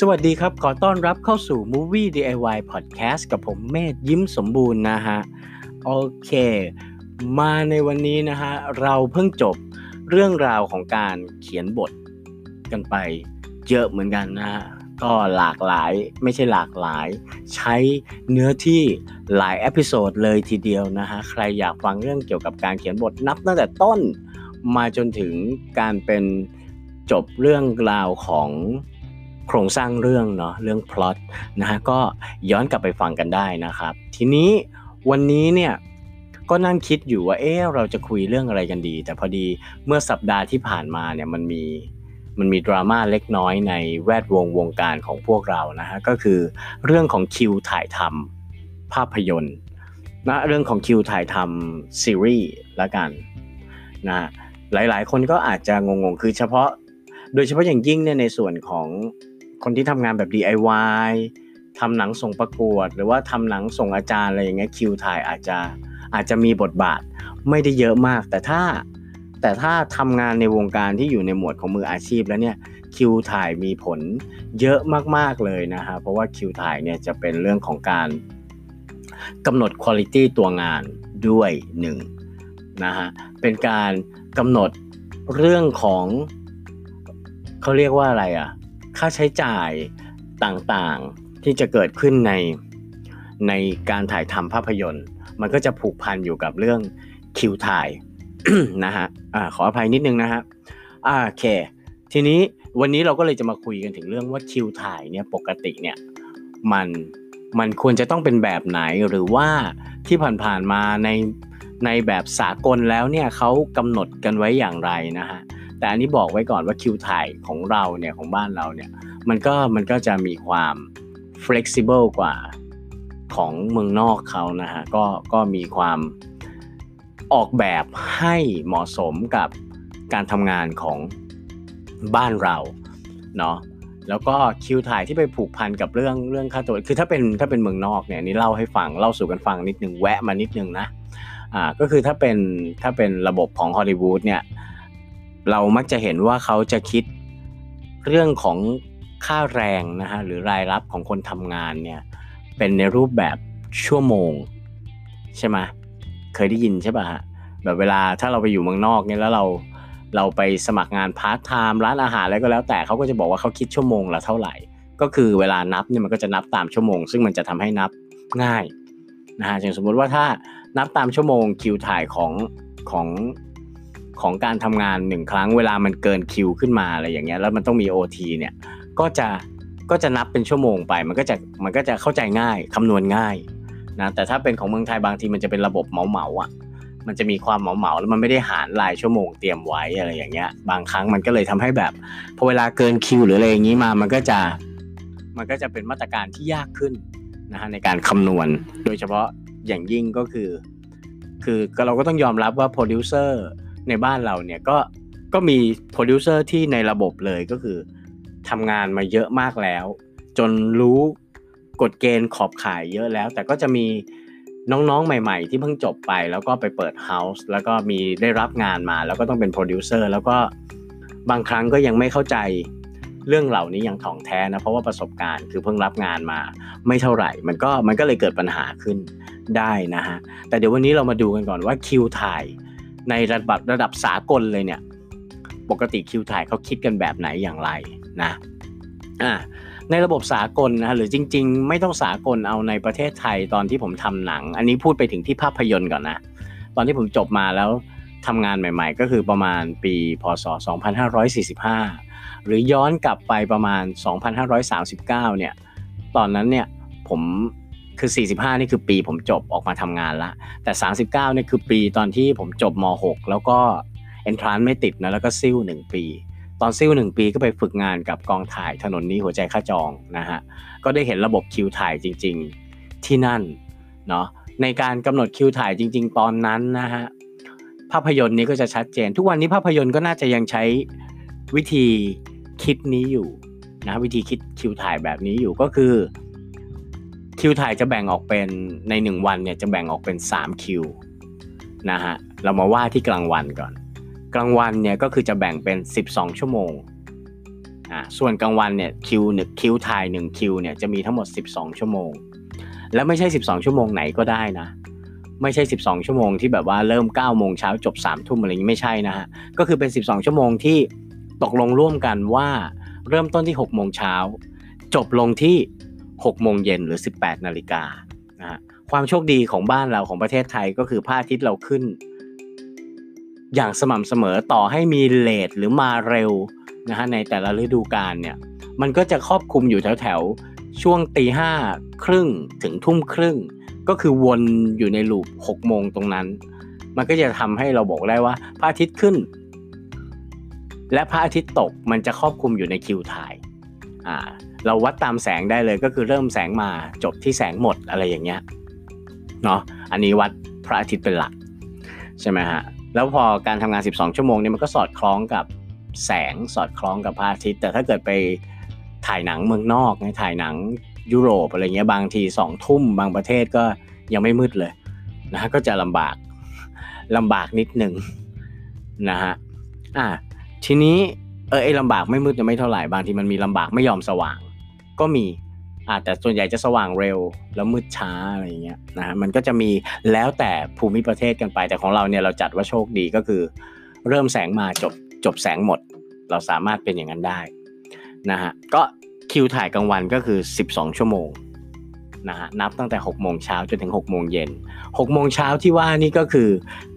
สวัสดีครับ ขอต้อนรับเข้าสู่ Movie DIY Podcast กับผมเมธยิ้มสมบูรณ์นะฮะ โอเค มาในวันนี้นะฮะ เราเพิ่งจบเรื่องราวของการเขียนบทกันไปเยอะเหมือนกันนะฮะ ก็หลากหลายไม่ใช่หลากหลาย ใช้เนื้อที่หลาย episode เลยทีเดียวนะฮะ ใครอยากฟังเรื่องเกี่ยวกับการเขียนบทนับตั้งแต่ต้นมาจนถึงการเป็นจบเรื่องราวของ โครงสร้างเรื่องเนาะเรื่องพล็อตนะฮะก็ย้อนกลับไปฟังกันได้นะครับ ทีนี้วันนี้เนี่ยก็นั่งคิดอยู่ว่าเอ๊ะเราจะคุยเรื่องอะไรกันดี แต่พอดีเมื่อสัปดาห์ที่ผ่านมาเนี่ยมันมีมันมีดราม่าเล็กน้อยในแวดวงวงการของพวกเรานะฮะก็คือเรื่องของคิวถ่ายทำภาพยนตร์นะเรื่องของคิวถ่ายทำซีรีส์ละกันนะหลายๆ คนก็อาจจะงงๆ คือเฉพาะโดยเฉพาะอย่างยิ่งเนี่ยในส่วนของ คนที่ทำงานแบบ DIY ทำหนังส่งประกวด หรือว่าทำหนังส่งอาจารย์อะไรอย่างเงี้ยคิวถ่ายอาจจะอาจจะมีบทบาทไม่ได้เยอะมาก แต่ถ้าแต่ถ้าทำงานในวงการที่อยู่ในหมวดของมืออาชีพแล้วเนี่ยคิวถ่ายมีผลเยอะมาก ๆ เลยนะฮะเพราะว่าคิวถ่ายเนี่ยจะเป็นเรื่องของการกำหนดคุณภาพตัวงานด้วยหนึ่งนะฮะเป็นการกำหนดเรื่องของเขาเรียกว่าอะไรอะ่ะ ค่าใช้จ่ายต่างๆที่จะเกิดขึ้นในในการถ่ายทำภาพยนตร์ มันก็จะผูกพันอยู่กับเรื่องคิวถ่ายนะฮะอ่าขออภัยนิดนึงนะฮะอ่าโอเค ทีนี้วันนี้เราก็เลยจะมาคุยกันถึงเรื่องว่าคิวถ่ายเนี่ยปกติเนี่ยมันมันควรจะต้องเป็นแบบไหนหรือว่าที่ผ่านๆมาในในแบบสากลแล้วเนี่ยเขากำหนดกันไว้อย่างไรนะฮะ แต่อันนี้บอกไว้ก่อนว่าคิวถ่ายของเราเนี่ยของบ้านเราเนี่ยมันก็มันก็จะมีความ flexible กว่าของเมืองนอกเขานะฮะก็ก็มีความออกแบบให้เหมาะสมกับการทำงานของบ้านเราเนาะแล้วก็คิวถ่ายที่ไปผูกพันกับเรื่องเรื่องค่าตัวคือถ้าเป็นถ้าเป็นเมืองนอกเนี่ยนี่เล่าให้ฟังเล่าสู่กันฟังนิดนึงแวะมานิดนึงนะอ่าก็คือถ้าเป็นถ้าเป็นระบบของฮอลลีวูดเนี่ย เรามักจะเห็นว่าเขาจะคิดเรื่องของค่าแรงนะฮะหรือรายรับของคนทำงานเนี่ยเป็นในรูปแบบชั่วโมงใช่ไหมเคยได้ยินใช่ป่ะฮะแบบเวลาถ้าเราไปอยู่เมืองนอกเนี่ยแล้วเราเราไปสมัครงานพาร์ทไทม์ร้านอาหารอะไรก็แล้วแต่เขาก็จะบอกว่าเขาคิดชั่วโมงละเท่าไหร่ ก็คือเวลานับเนี่ยมันก็จะนับตามชั่วโมง ซึ่งมันจะทำให้นับง่ายนะฮะอย่างสมมุติว่าถ้านับตามชั่วโมงคิวถ่ายของของ ของการทำงานหนึ่งครั้งเวลามันเกินคิวขึ้นมาอะไรอย่างเงี้ยแล้วมันต้องมี OT เนี่ยก็จะก็จะนับเป็นชั่วโมงไป มันก็จะมันก็จะเข้าใจง่ายคำนวณง่ายนะแต่ถ้าเป็นของเมืองไทยบางทีมันจะเป็นระบบเหมาเหมาอะมันจะมีความเหมาเหมาแล้วมันไม่ได้หารรายชั่วโมงเตรียมไว้อะไรอย่างเงี้ย บางครั้งมันก็เลยทำให้แบบพอเวลาเกินคิวหรืออะไรอย่างงี้มามันก็จะมันก็จะเป็นมาตรการที่ยากขึ้นนะฮะในการคำนวณ โดยเฉพาะอย่างยิ่งก็คือ คือเราก็ต้องยอมรับว่าโปรดิวเซอร์ ในบ้านเราเนี่ยก็ก็มีโปรดิวเซอร์ที่ในระบบเลยก็คือทำงานมาเยอะมากแล้ว จนรู้กฎเกณฑ์ขอบข่ายเยอะแล้ว แต่ก็จะมีน้องๆ ใหม่ๆ ที่เพิ่งจบไปแล้วก็ไปเปิดเฮาส์แล้วก็มีได้รับงานมา แล้วก็ต้องเป็นโปรดิวเซอร์แล้วก็บางครั้งก็ยังไม่เข้าใจเรื่องเหล่านี้อย่างถ่องแท้นะเพราะว่าประสบการณ์คือเพิ่งรับงานมาไม่เท่าไหร่ มันก็มันก็เลยเกิดปัญหาขึ้นได้นะฮะแต่เดี๋ยววันนี้เรามาดูกันก่อนว่าคิวถ่าย ในระดับระดับสากลเลยเนี่ย ปกติคิวถ่ายเขาคิดกันแบบไหนอย่างไรนะอ่าในระบบสากลนะหรือจริง ๆ ไม่ต้องสากลเอาในประเทศไทยตอนที่ผมทำหนัง อันนี้พูดไปถึงที่ภาพยนตร์ก่อนนะตอนที่ผมจบมาแล้วทำงานใหม่ ๆ ก็คือประมาณปี พศ 2545 หรือย้อนกลับไปประมาณ 2539 เนี่ย ตอนนั้นเนี่ยผม คือ 45 นี่คือปีผมจบออกมาทำงานละแต่ 39เนี่คือปีตอนที่ผมจบม .6 แล้วก็เอนทรานไม่ติดนะแล้วก็ซิ่ว1ปี ตอนซิ่วหนึ่งปีก็ไปฝึกงานกับกองถ่ายถนนนี้หัวใจข้าจองนะฮะก็ได้เห็นระบบคิวถ่ายจริง ๆที่นั่นเนาะในการกำหนดคิวถ่ายจริง ๆ ตอนนั้นนะฮะภาพยนตร์นี้ก็จะชัดเจน ทุกวันนี้ภาพยนตร์ก็น่าจะยังใช้วิธีคิดนี้อยู่นะวิธีคิดคิวถ่ายแบบนี้อยู่ก็คือ คิวถ่ายจะแบ่งออกเป็นในหนึ่งวันเนี่ยจะแบ่งออกเป็น 3 คิวนะฮะเรามาว่าที่กลางวันก่อน กลางวันเนี่ยก็คือจะแบ่งเป็น 12 ชั่วโมงอ่าส่วนกลางวันเนี่ยคิวหนึ่งคิวถ่ายหนึ่งคิวเนี่ยจะมีทั้งหมด 12 ชั่วโมง แล้วไม่ใช่ 12 ชั่วโมงไหนก็ได้นะไม่ใช่ 12 ชั่วโมงที่แบบว่าเริ่ม9โมงเช้าจบ3ทุ่มอะไรอย่างนี้ไม่ใช่นะฮะก็คือเป็น 12 ชั่วโมงที่ตกลงร่วมกันว่าเริ่มต้นที่6โมงเช้าจบลงที่ 6โมงเย็นหรือ 18นาฬิกานะฮะความโชคดีของบ้านเราของประเทศไทยก็คือพระอาทิตย์เราขึ้น อย่างสม่ำเสมอต่อให้มีเลทหรือมาเร็วนะฮะในแต่ละฤดูกาลเนี่ยมันก็จะครอบคลุมอยู่แถวแถวช่วงตีห้าครึ่งถึงทุ่มครึ่ง ก็คือวนอยู่ในลูป6โมงตรงนั้น มันก็จะทำให้เราบอกได้ว่าพระอาทิตย์ขึ้น และพระอาทิตย์ตกมันจะครอบคลุมอยู่ในคิวถ่ายอ่า เราวัดตามแสงได้เลยก็คือเริ่มแสงมาจบที่แสงหมดอะไรอย่างเงี้ยเนาะอันนี้วัดพระอาทิตย์เป็นหลักใช่ไหมฮะแล้วพอการทำงาน 12 ชั่วโมงเนี่ยมันก็สอดคล้องกับแสงสอดคล้องกับพระอาทิตย์ แต่ถ้าเกิดไปถ่ายหนังเมืองนอกถ่ายหนังยุโรปอะไรเงี้ยบางทีสองทุ่มบางประเทศก็ยังไม่มืดเลยนะฮะก็จะลำบากลำบากนิดหนึ่งนะฮะอ่าทีนี้เออไอ้ลำบากไม่มืดจะไม่เท่าไหร่บางทีมันมีลำบากไม่ยอมสว่าง ก็มีอ่าแต่ส่วนใหญ่จะสว่างเร็วแล้วมืดช้าอะไรเงี้ยนะฮะมันก็จะมีแล้วแต่ภูมิประเทศกันไป แต่ของเราเนี่ยเราจัดว่าโชคดีก็คือ เริ่มแสงมาจบจบแสงหมด เราสามารถเป็นอย่างนั้นได้นะฮะก็คิวถ่ายกลางวันก็คือ 12 ชั่วโมงนะฮะนับตั้งแต่6โมงเช้าจนถึง6โมงเย็น6โมงเช้าที่ว่านี่ก็คือ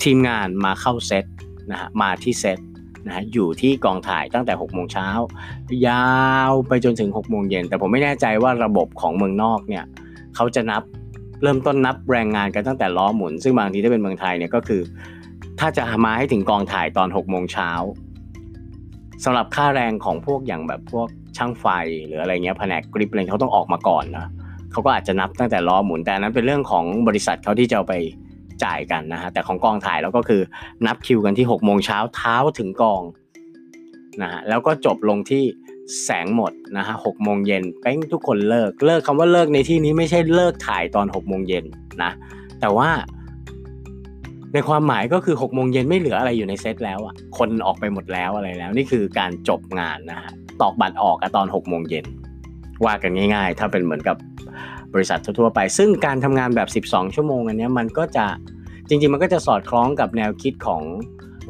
ทีมงานมาเข้าเซตนะฮะมาที่เซต นะฮะอยู่ที่กองถ่ายตั้งแต่6โมงเช้ายาวไปจนถึง6โมงเย็นแต่ผมไม่แน่ใจว่าระบบของเมืองนอกเนี่ยเขาจะนับเริ่มต้นนับแรงงานกันตั้งแต่ล้อหมุน ซึ่งบางทีถ้าเป็นเมืองไทยเนี่ยก็คือ ถ้าจะมาให้ถึงกองถ่ายตอน6โมงเช้าสำหรับค่าแรงของพวกอย่างแบบพวกช่างไฟหรืออะไรเงี้ยแผนกกริปอะไรเขาต้องออกมาก่อนนะเขาก็อาจจะนับตั้งแต่ล้อหมุนแต่นั้นเป็นเรื่องของบริษัทเขาที่จะเอาไป จ่ายกันนะฮะแต่ของกองถ่ายแล้วก็คือนับคิวกันที่6โมงเช้าเท้าถึงกองนะฮะแล้วก็จบลงที่แสงหมดนะฮะหกโมงเย็นเป้งทุกคนเลิกเลิกคำว่าเลิกในที่นี้ไม่ใช่เลิกถ่ายตอน6โมงเย็นนะแต่ว่าในความหมายก็คือ6โมงเย็นไม่เหลืออะไรอยู่ในเซตแล้วอะคนออกไปหมดแล้วอะไรแล้ว นี่คือการจบงานนะฮะตอกบัตรออกอะตอน6โมงเย็นว่ากันง่าย ๆ ถ้าเป็นเหมือนกับ บริษัททั่วๆไป ซึ่งการทำงานแบบ 12 ชั่วโมงอันนี้มันก็จะจริงๆ มันก็จะสอดคล้องกับแนวคิดของ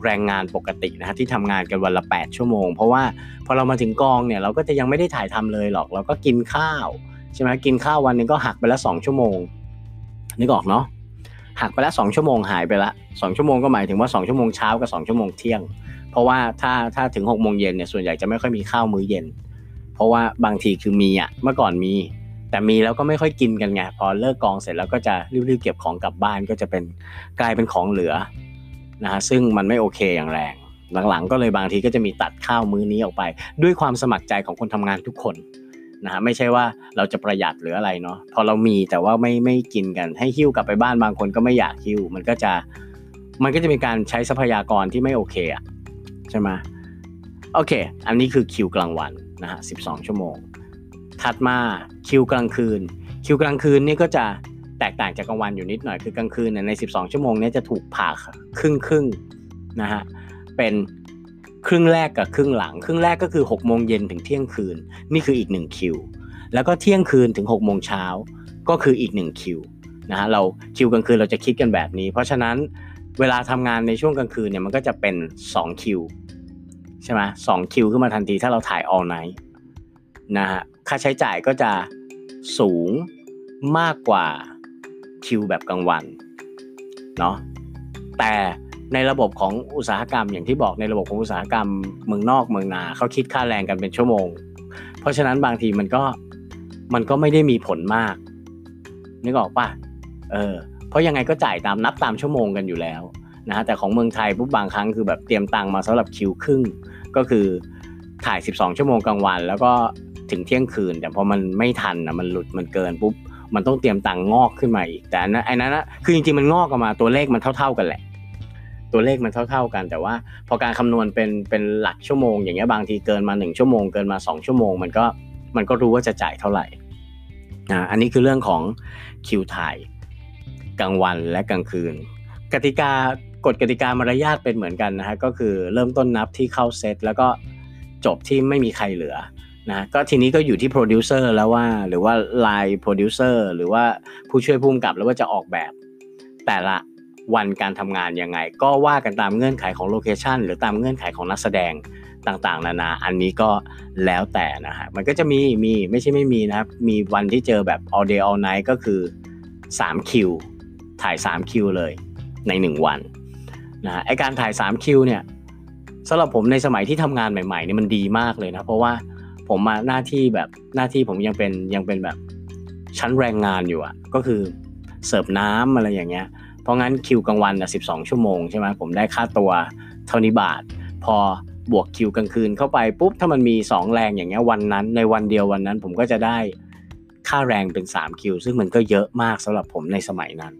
แรงงานปกตินะฮะที่ทำงานกันวันละ 8 ชั่วโมง เพราะว่าพอเรามาถึงกองเนี่ยเราก็จะยังไม่ได้ถ่ายทำเลยหรอก เราก็กินข้าวใช่ไหมกินข้าววันนึงก็หักไปละ 2 ชั่วโมงนึกออกเนาะหักไปละ2ชั่วโมงหายไปละ2ชั่วโมงก็หมายถึงว่า 2 ชั่วโมงเช้ากับ 2 ชั่วโมงเที่ยง เพราะว่าถ้าถ้าถึง6โมงเย็นเนี่ยส่วนใหญ่จะไม่ค่อยมีข้าวมื้อเย็น เพราะว่าบางทีคือมีอะเมื่อก่อนมี แต่มีแล้วก็ไม่ค่อยกินกันไงพอเลิกกองเสร็จแล้วก็จะรีบๆเก็บของกลับบ้านก็จะเป็นกลายเป็นของเหลือนะฮะซึ่งมันไม่โอเคอย่างแรง หลังๆ ก็เลยบางทีก็จะมีตัดข้าวมื้อนี้ออกไป ด้วยความสมัครใจของคนทำงานทุกคนนะฮะไม่ใช่ว่าเราจะประหยัดหรืออะไรเนาะพอเรามีแต่ว่าไม่ไม่กินกัน ให้หิ้วกลับไปบ้านบางคนก็ไม่อยากหิ้วมันก็จะมันก็จะมีการใช้ทรัพยากรที่ไม่โอเคอะใช่ไหมโอเค อันนี้คือคิวกลางวันนะฮะ12 ชั่วโมง ถัดมาคิวกลางคืน คิวกลางคืนนี่ก็จะแตกต่างจากกลางวันอยู่นิดหน่อยคือกลางคืนใน 12 ชั่วโมงนี้จะถูกผ่าครึ่งครึ่งนะฮะเป็นครึ่งแรกกับครึ่งหลัง ครึ่งแรกก็คือ6โมงเย็นถึงเที่ยงคืนนี่คืออีก1คิวแล้วก็เที่ยงคืนถึง6โมงเช้าก็คืออีก1คิวนะฮะเราคิวกลางคืนเราจะคิดกันแบบนี้ เพราะฉะนั้นเวลาทำงานในช่วงกลางคืนเนี่ยมันก็จะเป็น2คิวใช่ไหมสองคิวขึ้นมาทันทีถ้าเราถ่าย all night นะฮะค่าใช้จ่ายก็จะสูงมากกว่าคิวแบบกลางวันเนาะแต่ในระบบของอุตสาหกรรมอย่างที่บอกในระบบของอุตสาหกรรมเมืองนอกเมืองนาเขาคิดค่าแรงกันเป็นชั่วโมง เพราะฉะนั้นบางทีมันก็มันก็ไม่ได้มีผลมากนึกออกปะเออเพราะยังไงก็จ่ายตามนับตามชั่วโมงกันอยู่แล้วนะฮะแต่ของเมืองไทยปุ๊บบางครั้งคือแบบเตรียมตังมาสำหรับคิวครึ่ง ก็คือถ่าย 12 ชั่วโมงกลางวัน แล้วก็ ถึงเที่ยงคืน แต่พอมันไม่ทันนะมันหลุดมันเกินปุ๊บมันต้องเตรียมตังงอกขึ้นมาอีกแต่อันนั้นไอ้นั้นนะคือจริงๆมันงอกออกมาตัวเลขมันเท่า ๆกันแหละ ตัวเลขมันเท่า ๆกัน แต่ว่า พอการคำนวณเป็นเป็นหลักชั่วโมง อย่างเงี้ยบางทีเกินมา1ชั่วโมงเกินมา2ชั่วโมง มันก็มันก็รู้ว่าจะจ่ายเท่าไหร่อ่าอันนี้คือเรื่องของคิวถ่ายกลางวันและกลางคืน กติกากฎกติกามารยาทเป็นเหมือนกันนะฮะก็คือเริ่มต้นนับที่เข้าเซตแล้วก็จบที่ไม่มีใครเหลือ นะก็ทีนี้ก็อยู่ที่โปรดิวเซอร์แล้วว่าหรือว่า line producer หรือว่าผู้ช่วยผู้กำกับแล้วว่าจะออกแบบ แต่ละวันการทำงานยังไง ก็ว่ากันตามเงื่อนไขของโลเคชันหรือตามเงื่อนไขของนักแสดงต่างๆ นานา อันนี้ก็แล้วแต่นะฮะมันก็จะมีมีไม่ใช่ไม่มีนะครับ มีวันที่เจอแบบ all day all night ก็คือ3คิวถ่าย3คิวเลยใน 1 วันนะไอการถ่าย3คิวเนี่ยสำหรับผมในสมัยที่ทำงานใหม่ๆเนี่ยมันดีมากเลยนะ เพราะว่า ผมมาหน้าที่แบบหน้าที่ผมยังเป็นยังเป็นแบบชั้นแรงงานอยู่อะก็คือเสิร์ฟน้ำอะไรอย่างเงี้ย เพราะงั้นคิวกลางวันอะสิบสองชั่วโมงใช่ไหมผมได้ค่าตัวเท่านี้บาท พอบวกคิวกลางคืนเข้าไปปุ๊บถ้ามันมี 2 แรงอย่างเงี้ยวันนั้น ในวันเดียววันนั้นผมก็จะได้ค่าแรงเป็น3คิวซึ่งมันก็เยอะมากสำหรับผมในสมัยนั้น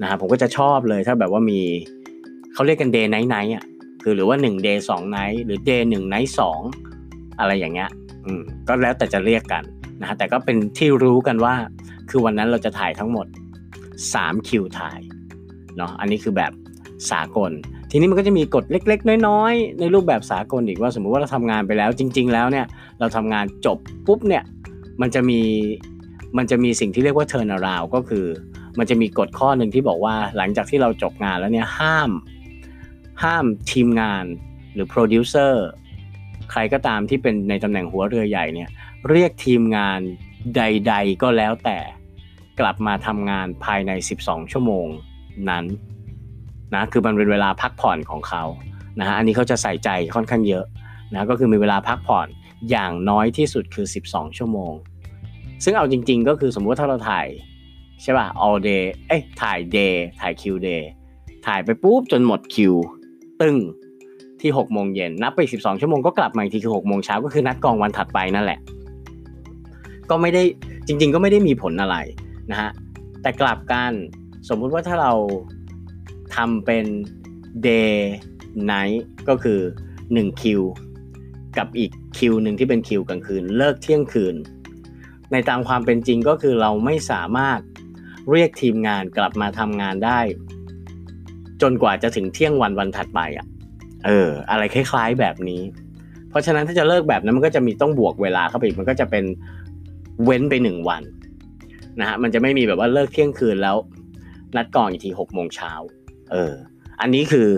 นะครับผมก็จะชอบเลยถ้าแบบว่ามีเขาเรียกกัน day night night อะคือหรือว่า1 day 2 night หรือ day 1 night 2อะไรอย่างเงี้ย อืมก็แล้วแต่จะเรียกกันนะฮะแต่ก็เป็นที่รู้กันว่า คือวันนั้นเราจะถ่ายทั้งหมด 3 คิวถ่ายเนาะอันนี้คือแบบสากล ทีนี้มันก็จะมีกฎเล็ก ๆ น้อยๆ ในรูปแบบสากลอีกว่าสมมุติว่าเราทำงานไปแล้วจริง ๆ แล้วเนี่ยเราทำงานจบปุ๊บเนี่ยมันจะมีมันจะมีสิ่งที่เรียกว่า turn around ก็คือ มันจะมีกฎข้อหนึ่งที่บอกว่าหลังจากที่เราจบงานแล้วเนี่ยห้าม ห้ามทีมงานหรือโปรดิวเซอร์ ใครก็ตามที่เป็นในตำแหน่งหัวเรือใหญ่เนี่ยเรียกทีมงานใด ๆ ก็แล้วแต่กลับมาทำงานภายใน 12 ชั่วโมงนั้นนะคือมันเป็นเวลาพักผ่อนของเขานะฮะอันนี้เขาจะใส่ใจค่อนข้างเยอะนะก็คือมีเวลาพักผ่อนอย่างน้อยที่สุดคือ 12 ชั่วโมง ซึ่งเอาจริง ๆ ก็คือสมมติถ้าเราถ่ายใช่ป่ะ all day เอ้ยถ่าย day ถ่าย Q day ถ่ายไปปุ๊บจนหมดคิว ตึ้ง ที่6โมงเย็นนับไป12ชั่วโมงก็กลับมาอีกทีคือ6โมงเช้าก็คือนัดกองวันถัดไปนั่นแหละ ก็ไม่ได้จริง ๆ ก็ไม่ได้มีผลอะไรนะฮะแต่กลับกันสมมุติว่าถ้าเราทำเป็น day night ก็คือ1คิวกับอีกคิวหนึ่งที่เป็นคิวกลางคืน เลิกเที่ยงคืน ในตามความเป็นจริงก็คือเราไม่สามารถเรียกทีมงานกลับมาทำงานได้ จนกว่าจะถึงเที่ยงวันวันถัดไปอะ เออ อะไรคล้าย ๆแบบนี้ เพราะฉะนั้นถ้าจะเลิกแบบนั้นมันก็จะมีต้องบวกเวลาเข้าไปอีกมันก็จะเป็นเว้นไปหนึ่งวันนะฮะมันจะไม่มีแบบว่าเลิกเที่ยงคืนแล้ว นัดก่อนอีกทีหกโมงเช้าเออ อันนี้คือ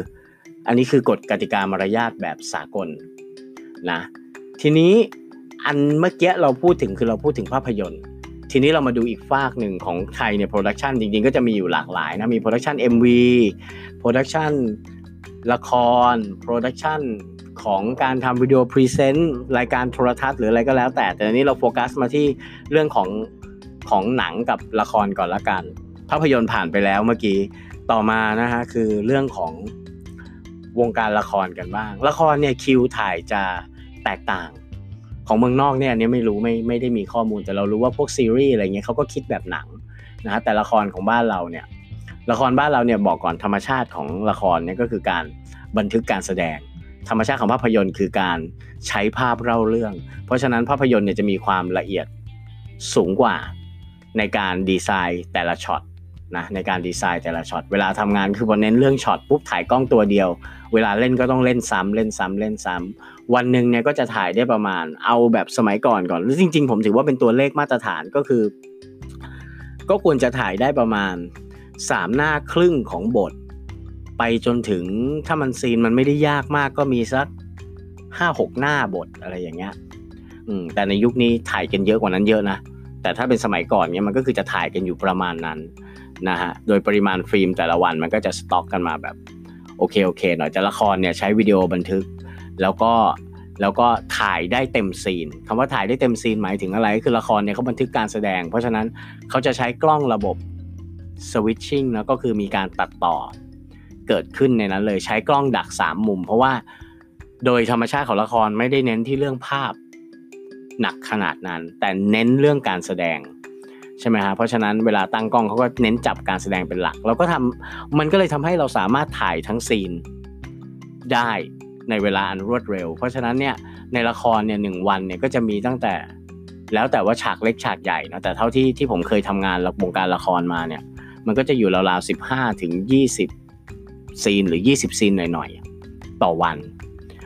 อันนี้คือกฎกติกามารยาทแบบสากลนะ ทีนี้อันเมื่อกี้เราพูดถึงคือเราพูดถึงภาพยนตร์ ทีนี้เรามาดูอีกฟากหนึ่งของไทยเนี่ย production จริงๆ ก็จะมีอยู่หลากหลายนะ มีโปรดักชัน MV โปรดักชัน ละครโปรดักชันของการทำวิดีโอพรีเซนต์รายการโทรทัศน์หรืออะไรก็แล้วแต่ แต่นี้เราโฟกัสมาที่เรื่องของของหนังกับละครก่อนละกัน ภาพยนตร์ผ่านไปแล้วเมื่อกี้ต่อมานะฮะคือเรื่องของวงการละครกันบ้าง ละครเนี่ยคิวถ่ายจะแตกต่าง ของเมืองนอกเนี่ยอันนี้ไม่รู้ไม่ไม่ได้มีข้อมูลแต่เรารู้ว่าพวกซีรีส์อะไรเงี้ยเขาก็คิดแบบหนังนะฮะแต่ละครของบ้านเราเนี่ย ละครบ้านเราเนี่ยบอกก่อนธรรมชาติของละครเนี่ยก็คือการบันทึกการแสดง ธรรมชาติของภาพยนตร์คือการใช้ภาพเล่าเรื่อง เพราะฉะนั้นภาพยนตร์เนี่ยจะมีความละเอียดสูงกว่าในการดีไซน์แต่ละช็อตนะในการดีไซน์แต่ละช็อตเวลาทำงานคือพอเน้นเรื่องช็อตปุ๊บถ่ายกล้องตัวเดียว เวลาเล่นก็ต้องเล่นซ้ำเล่นซ้ำเล่นซ้ำวันหนึ่งเนี่ยก็จะถ่ายได้ประมาณเอาแบบสมัยก่อนก่อนหรือจริง ๆ ผมถือว่าเป็นตัวเลขมาตรฐานก็คือ ก็ควรจะถ่ายได้ประมาณ 3 หน้าครึ่งของบท ไปจนถึงถ้ามันซีนมันไม่ได้ยากมากก็มีสักห้าหกหน้าบทอะไรอย่างเงี้ยแต่ในยุคนี้ถ่ายกันเยอะกว่านั้นเยอะนะแต่ถ้าเป็นสมัยก่อนเนี่ยมันก็คือจะถ่ายกันอยู่ประมาณนั้นนะฮะโดยปริมาณฟิล์มแต่ละวันมันก็จะสต็อกกันมาแบบโอเคโอเคหน่อยแต่ละครเนี่ยใช้วิดีโอบันทึก แล้วก็แล้วก็ถ่ายได้เต็มซีนคำว่าถ่ายได้เต็มซีนหมายถึงอะไร คือละครเนี่ยเขาบันทึกการแสดง เพราะฉะนั้นเขาจะใช้กล้องระบบ switching นะก็คือมีการตัดต่อเกิดขึ้นในนั้นเลยใช้กล้องดัก3มุม เพราะว่าโดยธรรมชาติของละครไม่ได้เน้นที่เรื่องภาพหนักขนาดนั้น แต่เน้นเรื่องการแสดงใช่ไหมฮะเพราะฉะนั้นเวลาตั้งกล้องเขาก็เน้นจับการแสดงเป็นหลัก เราก็ทำมันก็เลยทำให้เราสามารถถ่ายทั้งซีนได้ในเวลาอันรวดเร็ว เพราะฉะนั้นเนี่ยในละครเนี่ยหนึ่งวันเนี่ยก็จะมีตั้งแต่แล้วแต่ว่าฉากเล็กฉากใหญ่นะแต่เท่าที่ที่ผมเคยทำงานวงการละครมาเนี่ย มันก็จะอยู่ราวๆสิบห้าถึงยี่สิบซีนหรือยี่สิบซีนหน่อยๆ ต่อวัน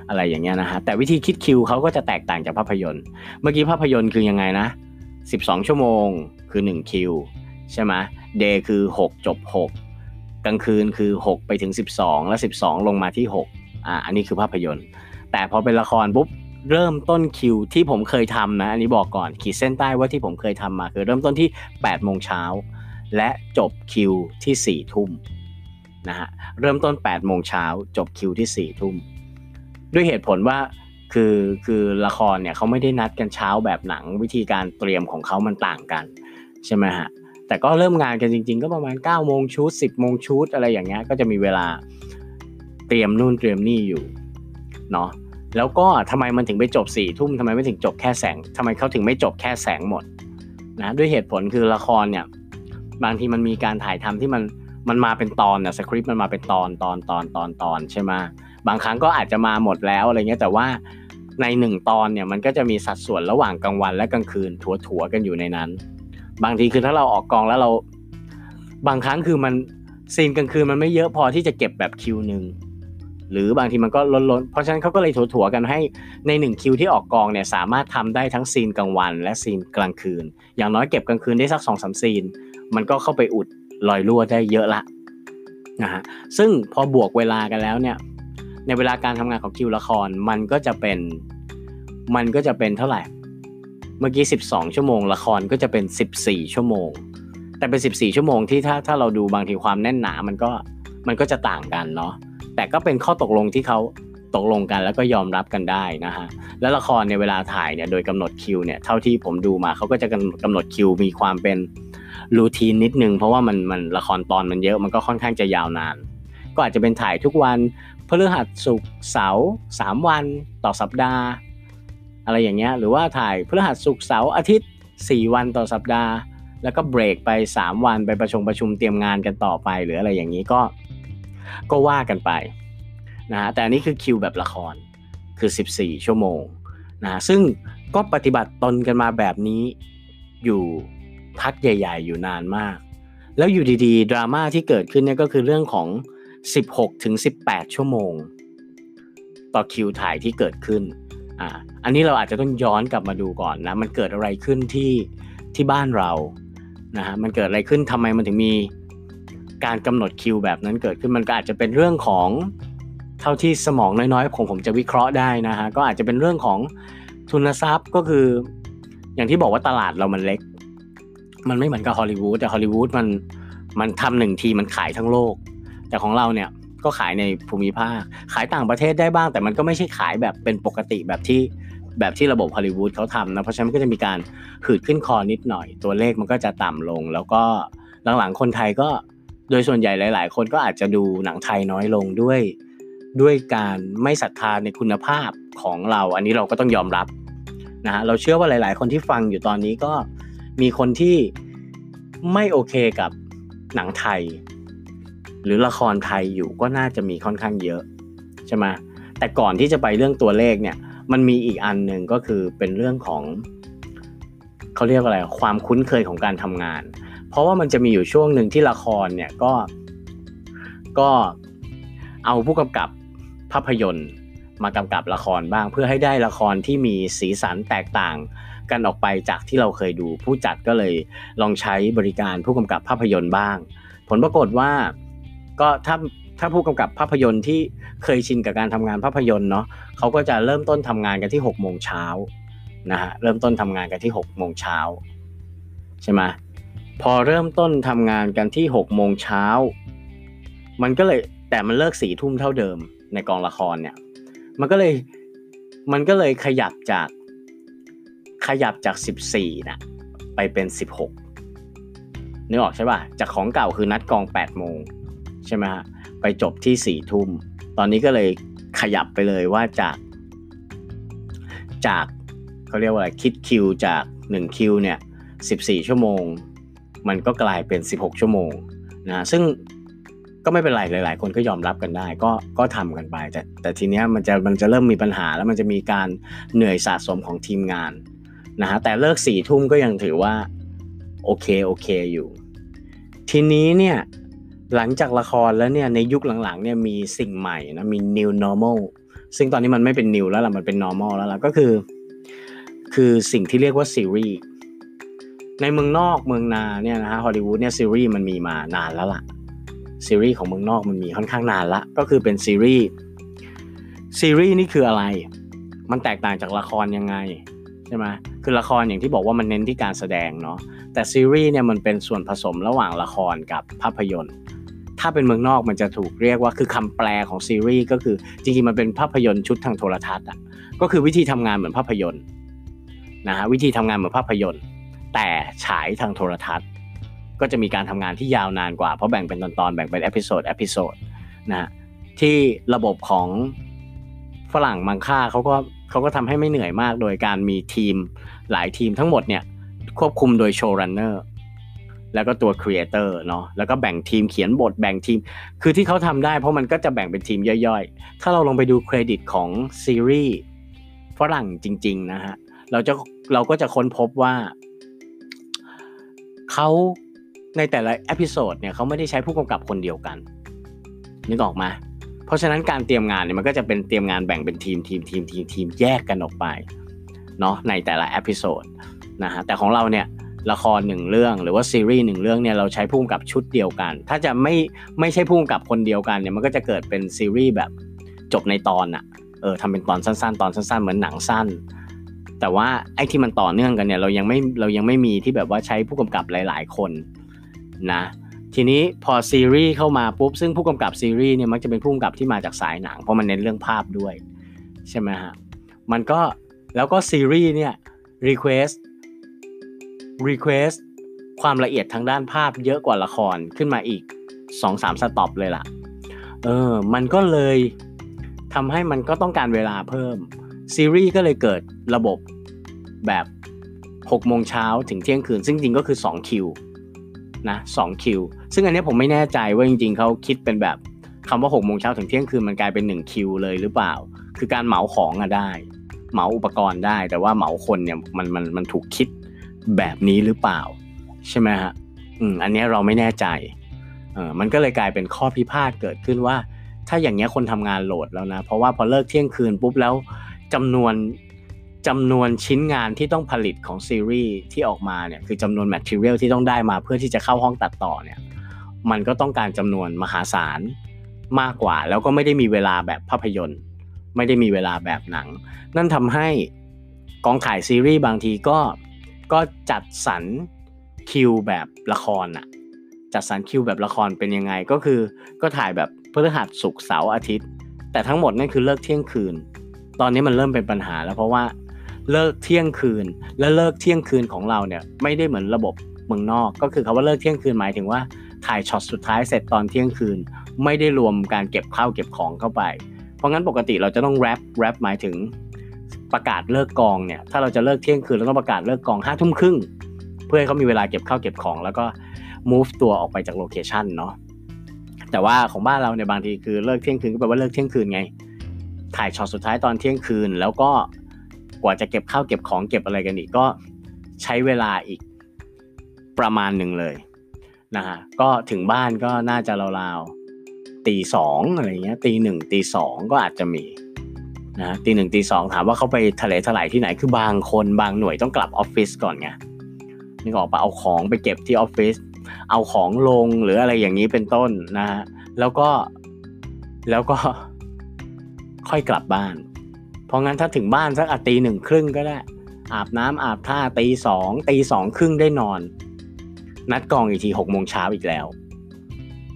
อะไรอย่างเงี้ยนะฮะแต่วิธีคิดคิวเขาก็จะแตกต่างจากภาพยนตร์ เมื่อกี้ภาพยนตร์คือยังไงนะ 12 ชั่วโมงคือ 1 คิว ใช่ไหมเดย์คือ 6 จบ 6 กลางคืนคือ 6 ไปถึง 12 แล้ว 12 ลงมาที่ 6 อ่าอันนี้คือภาพยนตร์ แต่พอเป็นละครปุ๊บเริ่มต้นคิวที่ผมเคยทำนะ อันนี้บอกก่อนขีดเส้นใต้ว่าที่ผมเคยทำมาคือเริ่มต้นที่8โมงเช้า และจบคิวที่ 4 ทุ่มนะฮะเริ่มต้น 8 โมงเช้าจบคิวที่ 4 ทุ่ม ด้วยเหตุผลว่าคือคือละครเนี่ยเขาไม่ได้นัดกันเช้าแบบหนังวิธีการเตรียมของเขามันต่างกันใช่ไหมฮะแต่ก็เริ่มงานกันจริง ๆ ก็ประมาณ9โมงชุด10โมงชุดอะไรอย่างเงี้ยก็จะมีเวลาเตรียมนู่นเตรียมนี่อยู่เนาะแล้วก็ทำไมมันถึงไปจบสี่ทุ่มทำไมไม่ถึงจบแค่แสงทำไมเขาถึงไม่จบแค่แสงหมดนะด้วยเหตุผลคือละครเนี่ย บางทีมันมีการถ่ายทำที่มันมันมาเป็นตอนนะสคริปต์มันมาเป็นตอนตอนตอนตอนตอนใช่ไหมบางครั้งก็อาจจะมาหมดแล้วอะไรเงี้ยแต่ว่าในหนึ่งตอนเนี่ยมันก็จะมีสัดส่วนระหว่างกลางวันและกลางคืนถัวๆกันอยู่ในนั้น บางทีคือถ้าเราออกกองแล้วเรา บางครั้งคือมันซีนกลางคืนมันไม่เยอะพอที่จะเก็บแบบคิวหนึ่งหรือบางทีมันก็ล้นๆเพราะฉะนั้นเขาก็เลยถัวๆกันให้ในหนึ่งคิวที่ออกกองเนี่ยสามารถทำได้ทั้งซีนกลางวัน และซีนกลางคืน อย่างน้อยเก็บกลางคืนได้สักสองสามซีน มันก็เข้าไปอุดรอยรั่วได้เยอะละนะฮะซึ่งพอบวกเวลากันแล้วเนี่ยในเวลาการทำงานของคิวละครมันก็จะเป็นมันก็จะเป็นเท่าไหร่ เมื่อกี้ 12 ชั่วโมง ละครก็จะเป็น 14 ชั่วโมง แต่เป็น 14 ชั่วโมงที่ถ้าถ้าเราดูบางทีความแน่นหนามันก็มันก็จะต่างกันเนาะแต่ก็เป็นข้อตกลงที่เขาตกลงกันแล้วก็ยอมรับกันได้นะฮะและละครในเวลาถ่ายเนี่ยโดยกำหนดคิวเนี่ยเท่าที่ผมดูมาเขาก็จะกำหนดคิวมีความเป็น รูทีนนิดนึง เพราะว่ามันมันละครตอนมันเยอะมันก็ค่อนข้างจะยาวนาน ก็อาจจะเป็นถ่ายทุกวันพฤหัสศุกร์เสาร์สามวันต่อสัปดาห์ อะไรอย่างเงี้ยหรือว่าถ่ายพฤหัสศุกร์เสาร์อาทิตย์ 4 วันต่อสัปดาห์ แล้วก็เบรกไป 3 วันไปประชุมประชุมเตรียมงานกันต่อไป หรืออะไรอย่างนี้ก็ก็ว่ากันไปนะฮะแต่อันนี้คือคิวแบบละครคือ 14 ชั่วโมงนะซึ่งก็ปฏิบัติตนกันมาแบบนี้อยู่ พักใหญ่ ๆ อยู่นานมาก แล้วอยู่ดีๆ ดราม่าที่เกิดขึ้นเนี่ยก็คือเรื่องของ 16ถึง18 ชั่วโมง ต่อคิวถ่ายที่เกิดขึ้นอ่าอันนี้เราอาจจะต้องย้อนกลับมาดูก่อนนะมันเกิดอะไรขึ้นที่ที่บ้านเรานะฮะมันเกิดอะไรขึ้นทำไมมันถึงมีการกำหนดคิวแบบนั้นเกิดขึ้นมันก็อาจจะเป็นเรื่องของเท่าที่สมองน้อยๆของผมจะวิเคราะห์ได้นะฮะก็อาจจะเป็นเรื่องของทุนทรัพย์ก็คือ อย่างที่บอกว่าตลาดเรามันเล็ก มันไม่เหมือนกับฮอลลีวูดแต่ฮอลลีวูดมันมันทำหนึ่งทีมันขายทั้งโลก แต่ของเราเนี่ยก็ขายในภูมิภาค ขายต่างประเทศได้บ้าง แต่มันก็ไม่ใช่ขายแบบเป็นปกติแบบที่แบบที่ระบบฮอลลีวูดเขาทำนะเพราะฉะนั้นก็จะมีการหืดขึ้นคอนิดหน่อย ตัวเลขมันก็จะต่ำลง แล้วก็หลังๆคนไทยก็โดยส่วนใหญ่หลาย ๆ คนก็อาจจะดูหนังไทยน้อยลงด้วยด้วยการไม่ศรัทธาในคุณภาพของเรา อันนี้เราก็ต้องยอมรับนะฮะเราเชื่อว่าหลาย ๆ คนที่ฟังอยู่ตอนนี้ก็ มีคนที่ไม่โอเคกับหนังไทย หรือละครไทยอยู่ก็น่าจะมีค่อนข้างเยอะใช่ไหมแต่ก่อนที่จะไปเรื่องตัวเลขเนี่ยมันมีอีกอันหนึ่งก็คือเป็นเรื่องของเขาเรียกอะไรความคุ้นเคยของการทำงาน เพราะว่ามันจะมีอยู่ช่วงหนึ่งที่ละครเนี่ยก็ก็เอาผู้กำกับภาพยนตร์ มากำกับละครบ้างเพื่อให้ได้ละครที่มีสีสันแตกต่าง กันออกไปจากที่เราเคยดู ผู้จัดก็เลยลองใช้บริการผู้กำกับภาพยนตร์บ้าง ผลปรากฏว่าก็ถ้าถ้าผู้กำกับภาพยนตร์ที่เคยชินกับการทำงานภาพยนตร์เนาะเขาก็จะเริ่มต้นทำงานกันที่6กโมงเช้านะฮะเริ่มต้นทำงานกันที่6กโมงเช้าใช่ไหมพอเริ่มต้นทำงานกันที่6กโมงเช้ามันก็เลยแต่มันเลิกสี่ทุ่มเท่าเดิมในกองละครเนี่ย มันก็เลยมันก็เลยขยับจาก ขยับจากสิบสี่นะไปเป็นสิบหกนึกออกใช่ป่ะ จากของเก่าคือนัดกองแปดโมง ใช่ไหมฮะ ไปจบที่สี่ทุ่ม ตอนนี้ก็เลยขยับไปเลยว่าจาก จากเขาเรียกว่าอะไรคิดคิวจากหนึ่งคิวเนี่ยสิบสี่ชั่วโมง มันก็กลายเป็นสิบหกชั่วโมงนะซึ่งก็ไม่เป็นไรหลาย ๆ คนก็ยอมรับกันได้ ก็ก็ทำกันไป แต่แต่ทีเนี้ยมันจะมันจะเริ่มมีปัญหาแล้วมันจะมีการเหนื่อยสะสมของทีมงาน นะฮะแต่เลิกสี่ทุ่มก็ยังถือว่าโอเคโอเคอยู่ ทีนี้เนี่ยหลังจากละครแล้วเนี่ยในยุคหลังๆเนี่ยมีสิ่งใหม่นะมี new normal ซึ่งตอนนี้มันไม่เป็น new แล้วล่ะมันเป็น normal แล้วล่ะก็คือ คือสิ่งที่เรียกว่าซีรีส์ในเมืองนอกเมืองนาเนี่ยนะฮะฮอลลีวูดเนี่ยซีรีส์มันมีมานานแล้วล่ะซีรีส์ของเมืองนอกมันมีค่อนข้างนานละก็คือเป็นซีรีส์ซีรีส์นี่คืออะไร มันแตกต่างจากละครยังไง ใช่ไหมคือละครอย่างที่บอกว่ามันเน้นที่การแสดงเนาะแต่ซีรีส์เนี่ยมันเป็นส่วนผสมระหว่างละครกับภาพยนตร์ ถ้าเป็นเมืองนอกมันจะถูกเรียกว่าคือคำแปลของซีรีส์ก็คือจริงๆมันเป็นภาพยนตร์ชุดทางโทรทัศน์อะก็คือวิธีทำงานเหมือนภาพยนตร์นะฮะวิธีทำงานเหมือนภาพยนตร์ แต่ฉายทางโทรทัศน์ ก็จะมีการทำงานที่ยาวนานกว่าเพราะแบ่งเป็นตอนๆแบ่งเป็น episode episodeนะที่ระบบของฝรั่งมังค่าเขาก็ เขาก็ทำให้ไม่เหนื่อยมากโดยการมีทีมหลายทีมทั้งหมดเนี่ยควบคุมโดย showrunner แล้วก็ตัว creator เนาะแล้วก็แบ่งทีมเขียนบทแบ่งทีม คือที่เขาทำได้เพราะมันก็จะแบ่งเป็นทีมย่อยๆ ถ้าเราลงไปดูเครดิตของซีรีส์ฝรั่งจริง ๆ นะฮะเราจะเราก็จะค้นพบว่าเขาในแต่ละ episode เนี่ยเขาไม่ได้ใช้ผู้กำกับคนเดียวกันนึกออกไหม เพราะฉะนั้นการเตรียมงานเนี่ยมันก็จะเป็นเตรียมงานแบ่งเป็นทีมทีมทีมทีมทีมแยกกันออกไปเนาะในแต่ละ episode นะฮะแต่ของเราเนี่ยละครหนึ่งเรื่องหรือว่าซีรีส์หนึ่งเรื่องเนี่ยเราใช้ผู้กำกับชุดเดียวกัน ถ้าจะไม่ไม่ใช่ผู้กำกับคนเดียวกันเนี่ยมันก็จะเกิดเป็นซีรีส์แบบจบในตอนอะเออทำเป็นตอนสั้นๆ ตอนสั้นๆ เหมือนหนังสั้น แต่ว่าไอ้ที่มันต่อเนื่องกันเนี่ยเรายังไม่เรายังไม่มีที่แบบว่าใช้ผู้กำกับหลาย ๆ คนนะ ทีนี้พอซีรีส์เข้ามาปุ๊บซึ่งผู้กำกับซีรีส์เนี่ยมักจะเป็นผู้กำกับที่มาจากสายหนังเพราะมันเน้นเรื่องภาพด้วยใช่ไหมฮะมันก็แล้วก็ซีรีส์เนี่ย request request ความละเอียดทางด้านภาพเยอะกว่าละครขึ้นมาอีก 2-3สต็อปเลยล่ะเออมันก็เลยทำให้มันก็ต้องการเวลาเพิ่มซีรีส์ก็เลยเกิดระบบแบบ6โมงเช้าถึงเที่ยงคืน ซึ่งจริงก็คือ 2 คิว นะ2คิวซึ่งอันนี้ผมไม่แน่ใจว่าจริงๆเขาคิดเป็นแบบคำว่า6โมงเช้าถึงเที่ยงคืนมันกลายเป็น1คิวเลยหรือเปล่า คือการเหมาของอะได้ เหมาอุปกรณ์ได้ แต่ว่าเหมาคนเนี่ยมันมันมันถูกคิดแบบนี้หรือเปล่า ใช่ไหมฮะอืมอันนี้เราไม่แน่ใจเออมันก็เลยกลายเป็นข้อพิพาทเกิดขึ้นว่า ถ้าอย่างเงี้ยคนทำงานโหลดแล้วนะ เพราะว่าพอเลิกเที่ยงคืนปุ๊บแล้วจำนวน จำนวนชิ้นงานที่ต้องผลิตของซีรีส์ที่ออกมาเนี่ยคือจำนวน material ที่ต้องได้มาเพื่อที่จะเข้าห้องตัดต่อเนี่ยมันก็ต้องการจำนวนมหาศาลมากกว่า แล้วก็ไม่ได้มีเวลาแบบภาพยนตร์ ไม่ได้มีเวลาแบบหนัง นั่นทำให้กองถ่ายซีรีส์บางทีก็ก็จัดสรรคิวแบบละครอะจัดสรรคิวแบบละครเป็นยังไงก็คือ ก็ถ่ายแบบพฤหัสศุกร์เสาร์อาทิตย์ แต่ทั้งหมดนั่นคือเลิกเที่ยงคืน ตอนนี้มันเริ่มเป็นปัญหาแล้วเพราะว่า เลิกเที่ยงคืน และเลิกเที่ยงคืนของเราเนี่ยไม่ได้เหมือนระบบเมืองนอก ก็คือคาว่าเลิกเที่ยงคืนหมายถึงว่าถ่ายช็อตสุดท้ายเสร็จตอนเที่ยงคืน ไม่ได้รวมการเก็บข้าวเก็บของเข้าไป เพราะงั้นปกติเราจะต้องแรปแรปหมายถึงประกาศเลิกกองเนี่ยถ้าเราจะเลิกเที่ยงคืนเราต้องประกาศเลิกกองห้าทุ่มครึ่งเพื่อให้เขามีเวลาเก็บข้าวเก็บของ แล้วก็ move ตัวออกไปจากโลเคชันเนาะแต่ว่าของบ้านเราเนี่ยบางทีคือเลิกเที่ยงคืนก็แปลว่าเลิกเที่ยงคืนไง ถ่ายช็อตสุดท้ายตอนเที่ยงคืน แล้วก็ ว่าจะเก็บข้าวเก็บของเก็บอะไรกันอีกก็ใช้เวลาอีกประมาณหนึ่งเลยนะฮะก็ถึงบ้านก็น่าจะราวๆตีสองอะไรเงี้ยตีหนึ่งตีสองก็อาจจะมีนะตีหนึ่งตีสองถามว่าเขาไปทะเลถลายที่ไหนคือบางคนบางหน่วยต้องกลับออฟฟิศก่อนไงนี่ก็ออกไปเอาของไปเก็บที่ออฟฟิศเอาของลงหรืออะไรอย่างนี้เป็นต้นนะฮะแล้วก็แล้วก็ค่อยกลับบ้าน เพราะงั้นถ้าถึงบ้านสักตีหนึ่งครึ่งก็ได้ อาบน้ำอาบท่าตีสองตีสองครึ่งได้นอน นัดกองอีกทีหกโมงเช้าอีกแล้ว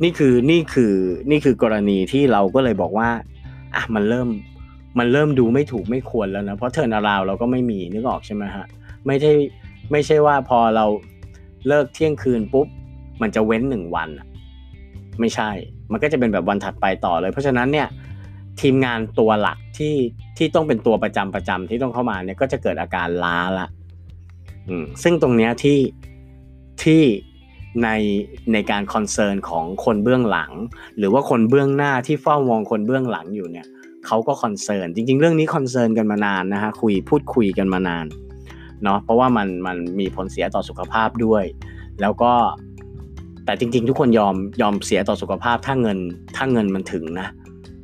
นี่คือนี่คือนี่คือกรณีที่เราก็เลยบอกว่าอะมันเริ่มมันเริ่มดูไม่ถูกไม่ควรแล้วนะเพราะเทอร์นาราวเราก็ไม่มีนึกออกใช่ไหมฮะไม่ใช่ไม่ใช่ว่าพอเราเลิกเที่ยงคืนปุ๊บ มันจะเว้นหนึ่งวัน ไม่ใช่ มันก็จะเป็นแบบวันถัดไปต่อเลย เพราะฉะนั้นเนี่ย ทีมงานตัวหลักที่ที่ต้องเป็นตัวประจำประจำที่ต้องเข้ามาเนี่ยก็จะเกิดอาการล้าละอืมซึ่งตรงเนี้ยที่ที่ในในการ concern ของคนเบื้องหลัง หรือว่าคนเบื้องหน้าที่เฝ้ามองคนเบื้องหลังอยู่เนี่ยเขาก็ concern จริง ๆ เรื่องนี้ concern กันมานานนะฮะคุยพูดคุยกันมานานเนาะเพราะว่ามันมันมีผลเสียต่อสุขภาพด้วย แล้วก็แต่จริง ๆ ทุกคนยอมยอมเสียต่อสุขภาพถ้าเงินถ้าเงินมันถึงนะ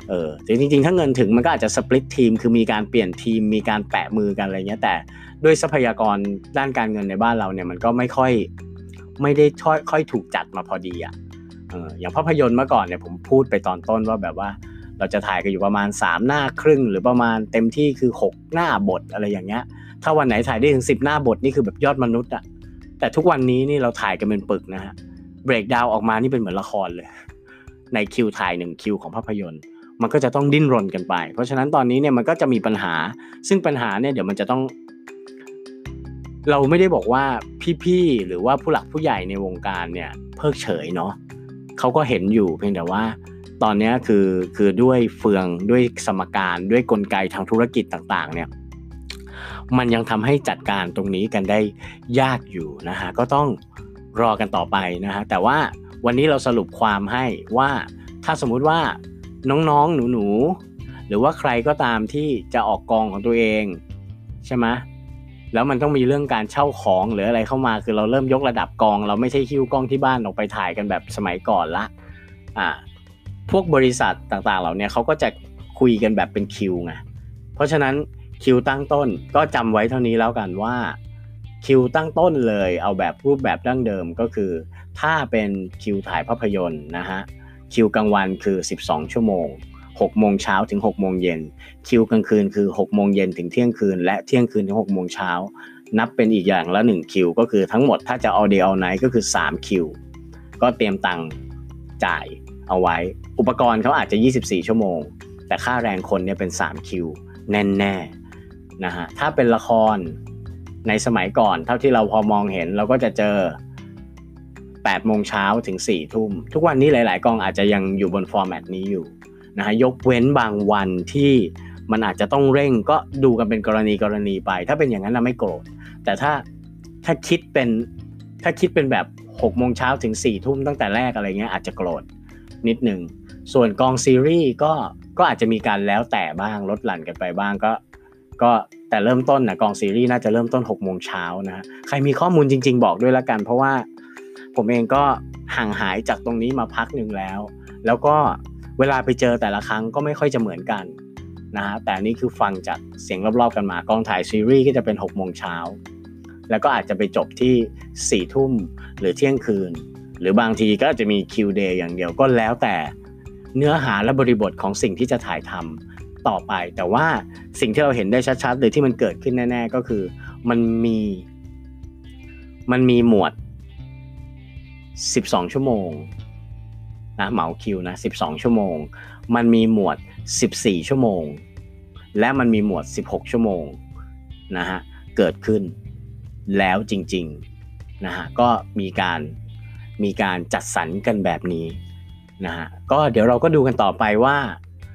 เออจริงๆถ้าเงินถึงมันก็อาจจะ split ทีมคือมีการเปลี่ยนทีมมีการแปะมือกันอะไรเงี้ยแต่ด้วยทรัพยากรด้านการเงินในบ้านเราเนี่ยมันก็ไม่ค่อยไม่ได้ค่อยค่อยถูกจัดมาพอดีอะเอออย่างภาพยนตร์เมื่อก่อนเนี่ยผมพูดไปตอนต้นว่าแบบว่าเราจะถ่ายกันอยู่ประมาณ 3 หน้าครึ่ง หรือประมาณเต็มที่คือ 6 หน้าบทอะไรอย่างเงี้ย ถ้าวันไหนถ่ายได้ถึง 10 หน้าบทนี่คือแบบยอดมนุษย์อะแต่ทุกวันนี้นี่เราถ่ายกันเป็นปึกนะฮะเบรกดาวออกมานี่เป็นเหมือนละครเลย ในคิวถ่ายหนึ่งคิวของภาพยนตร์ มันก็จะต้องดิ้นรนกันไป เพราะฉะนั้นตอนนี้เนี่ยมันก็จะมีปัญหา ซึ่งปัญหาเนี่ยเดี๋ยวมันจะต้อง เราไม่ได้บอกว่าพี่ๆหรือว่าผู้หลักผู้ใหญ่ในวงการเนี่ย เพิกเฉยเนาะเขาก็เห็นอยู่เพียงแต่ว่า ตอนนี้คือคือด้วยเฟืองด้วยสมการด้วยกลไกทางธุรกิจต่างๆ เนี่ยมันยังทำให้จัดการตรงนี้กันได้ยากอยู่นะฮะก็ต้องรอกันต่อไปนะฮะแต่ว่าวันนี้เราสรุปความให้ว่าถ้าสมมุติว่า น้องๆ หนูๆ หรือว่าใครก็ตามที่จะออกกองของตัวเองใช่ไหมแล้วมันต้องมีเรื่องการเช่าของหรืออะไรเข้ามาคือเราเริ่มยกระดับกอง เราไม่ใช่คิวกล้องที่บ้านออกไปถ่ายกันแบบสมัยก่อนละอ่าพวกบริษัทต่างๆ เหล่านี้เขาก็จะคุยกันแบบเป็นคิวไงเพราะฉะนั้นคิวตั้งต้นก็จำไว้เท่านี้แล้วกันว่าคิวตั้งต้นเลยเอาแบบรูปแบบดั้งเดิมก็คือ ถ้าเป็นคิวถ่ายภาพยนตร์นะฮะ คิวกลางวันคือ 12 ชั่วโมง6โมงเช้าถึง6โมงเย็นคิวกลางคืนคือ6โมงเย็นถึงเที่ยงคืน และเที่ยงคืนถึง6โมงเช้านับเป็นอีกอย่างละ1คิวก็คือทั้งหมดถ้าจะ all day all night ก็คือ3คิวก็เตรียมตังค์จ่ายเอาไว้ อุปกรณ์เขาอาจจะ 24 ชั่วโมง แต่ค่าแรงคนเนี่ยเป็น3คิวแน่ๆนะฮะถ้าเป็นละครในสมัยก่อน เท่าที่เราพอมองเห็นเราก็จะเจอ 8โมงเช้าถึง4ทุ่ม ทุกวันนี้หลาย ๆ กองอาจจะยังอยู่บนฟอร์แมตนี้อยู่นะฮะยกเว้นบางวันที่มันอาจจะต้องเร่งก็ดูกันเป็นกรณีกรณีไป ถ้าเป็นอย่างนั้นเราไม่โกรธ แต่ถ้าถ้าคิดเป็นถ้าคิดเป็นแบบ6โมงเช้าถึง4ทุ่มตั้งแต่แรกอะไรเงี้ยอาจจะโกรธนิดหนึ่งส่วนกองซีรีส์ก็ก็อาจจะมีการแล้วแต่บ้างลดหลั่นกันไปบ้างก็ ก็แต่เริ่มต้นนะกองซีรีส์น่าจะเริ่มต้น6โมงเช้านะใครมีข้อมูลจริง ๆ บอกด้วยละกัน เพราะว่า ผมเองก็ห่างหายจากตรงนี้มาพักหนึ่งแล้ว แล้วก็เวลาไปเจอแต่ละครั้งก็ไม่ค่อยจะเหมือนกันนะฮะแต่นี่คือฟังจากเสียงรอบๆกันมากองถ่ายซีรีส์ก็จะเป็น6โมงเช้าแล้วก็อาจจะไปจบที่4ทุ่มหรือเที่ยงคืน หรือบางทีก็จะมีคิวเดย์อย่างเดียวก็แล้วแต่เนื้อหาและบริบทของสิ่งที่จะถ่ายทำต่อไป แต่ว่าสิ่งที่เราเห็นได้ชัดๆเลยที่มันเกิดขึ้นแน่ ๆ ก็คือ มันมี มันมีหมวด 12 ชั่วโมงนะเหมาคิวนะ12 ชั่วโมง มันมีหมวด 14 ชั่วโมง และมันมีหมวด 16 ชั่วโมงนะฮะเกิดขึ้นแล้วจริงๆนะฮะก็มีการมีการจัดสรรกันแบบนี้นะฮะก็เดี๋ยวเราก็ดูกันต่อไปว่า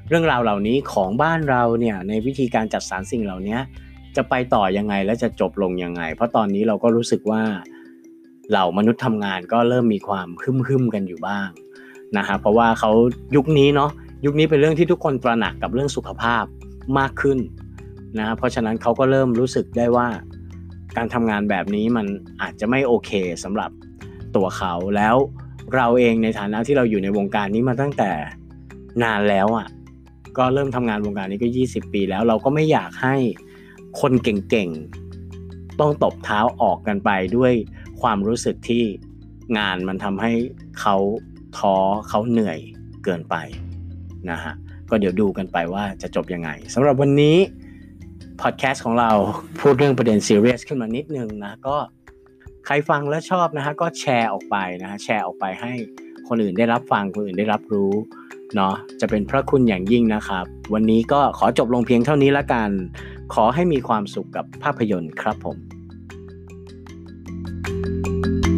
เรื่องราวเหล่านี้ของบ้านเราเนี่ยในวิธีการจัดสรรสิ่งเหล่านี้จะไปต่อยังไงและจะจบลงยังไง เพราะตอนนี้เราก็รู้สึกว่า เหล่ามนุษย์ทำงานก็เริ่มมีความคึมคึมกันอยู่บ้างนะฮะเพราะว่าเขายุคนี้เนาะยุคนี้เป็นเรื่องที่ทุกคนตระหนักกับเรื่องสุขภาพมากขึ้นนะฮะเพราะฉะนั้นเขาก็เริ่มรู้สึกได้ว่า การทำงานแบบนี้มันอาจจะไม่โอเคสำหรับตัวเขาแล้วเราเองในฐานะที่เราอยู่ในวงการนี้มาตั้งแต่นานแล้วอะ่ะก็เริ่มทำงานวงการนี้ก็ 20 ปีแล้วเราก็ไม่อยากให้คนเก่งๆ ต้องตบเท้าออกกันไปด้วย ความรู้สึกที่งานมันทำให้เขาท้อเขาเหนื่อยเกินไปนะฮะก็เดี๋ยวดูกันไปว่าจะจบยังไงสำหรับวันนี้พอดแคสต์ของเราพูดเรื่องประเด็นซีเรียสขึ้นมานิดนึงนะก็ใครฟังแล้วชอบนะฮะก็แชร์ออกไปนะฮะแชร์ออกไปให้คนอื่นได้รับฟังคนอื่นได้รับรู้เนาะจะเป็นพระคุณอย่างยิ่งนะครับ วันนี้ก็ขอจบลงเพียงเท่านี้ละกัน ขอให้มีความสุขกับภาพยนตร์ครับผม Thank you.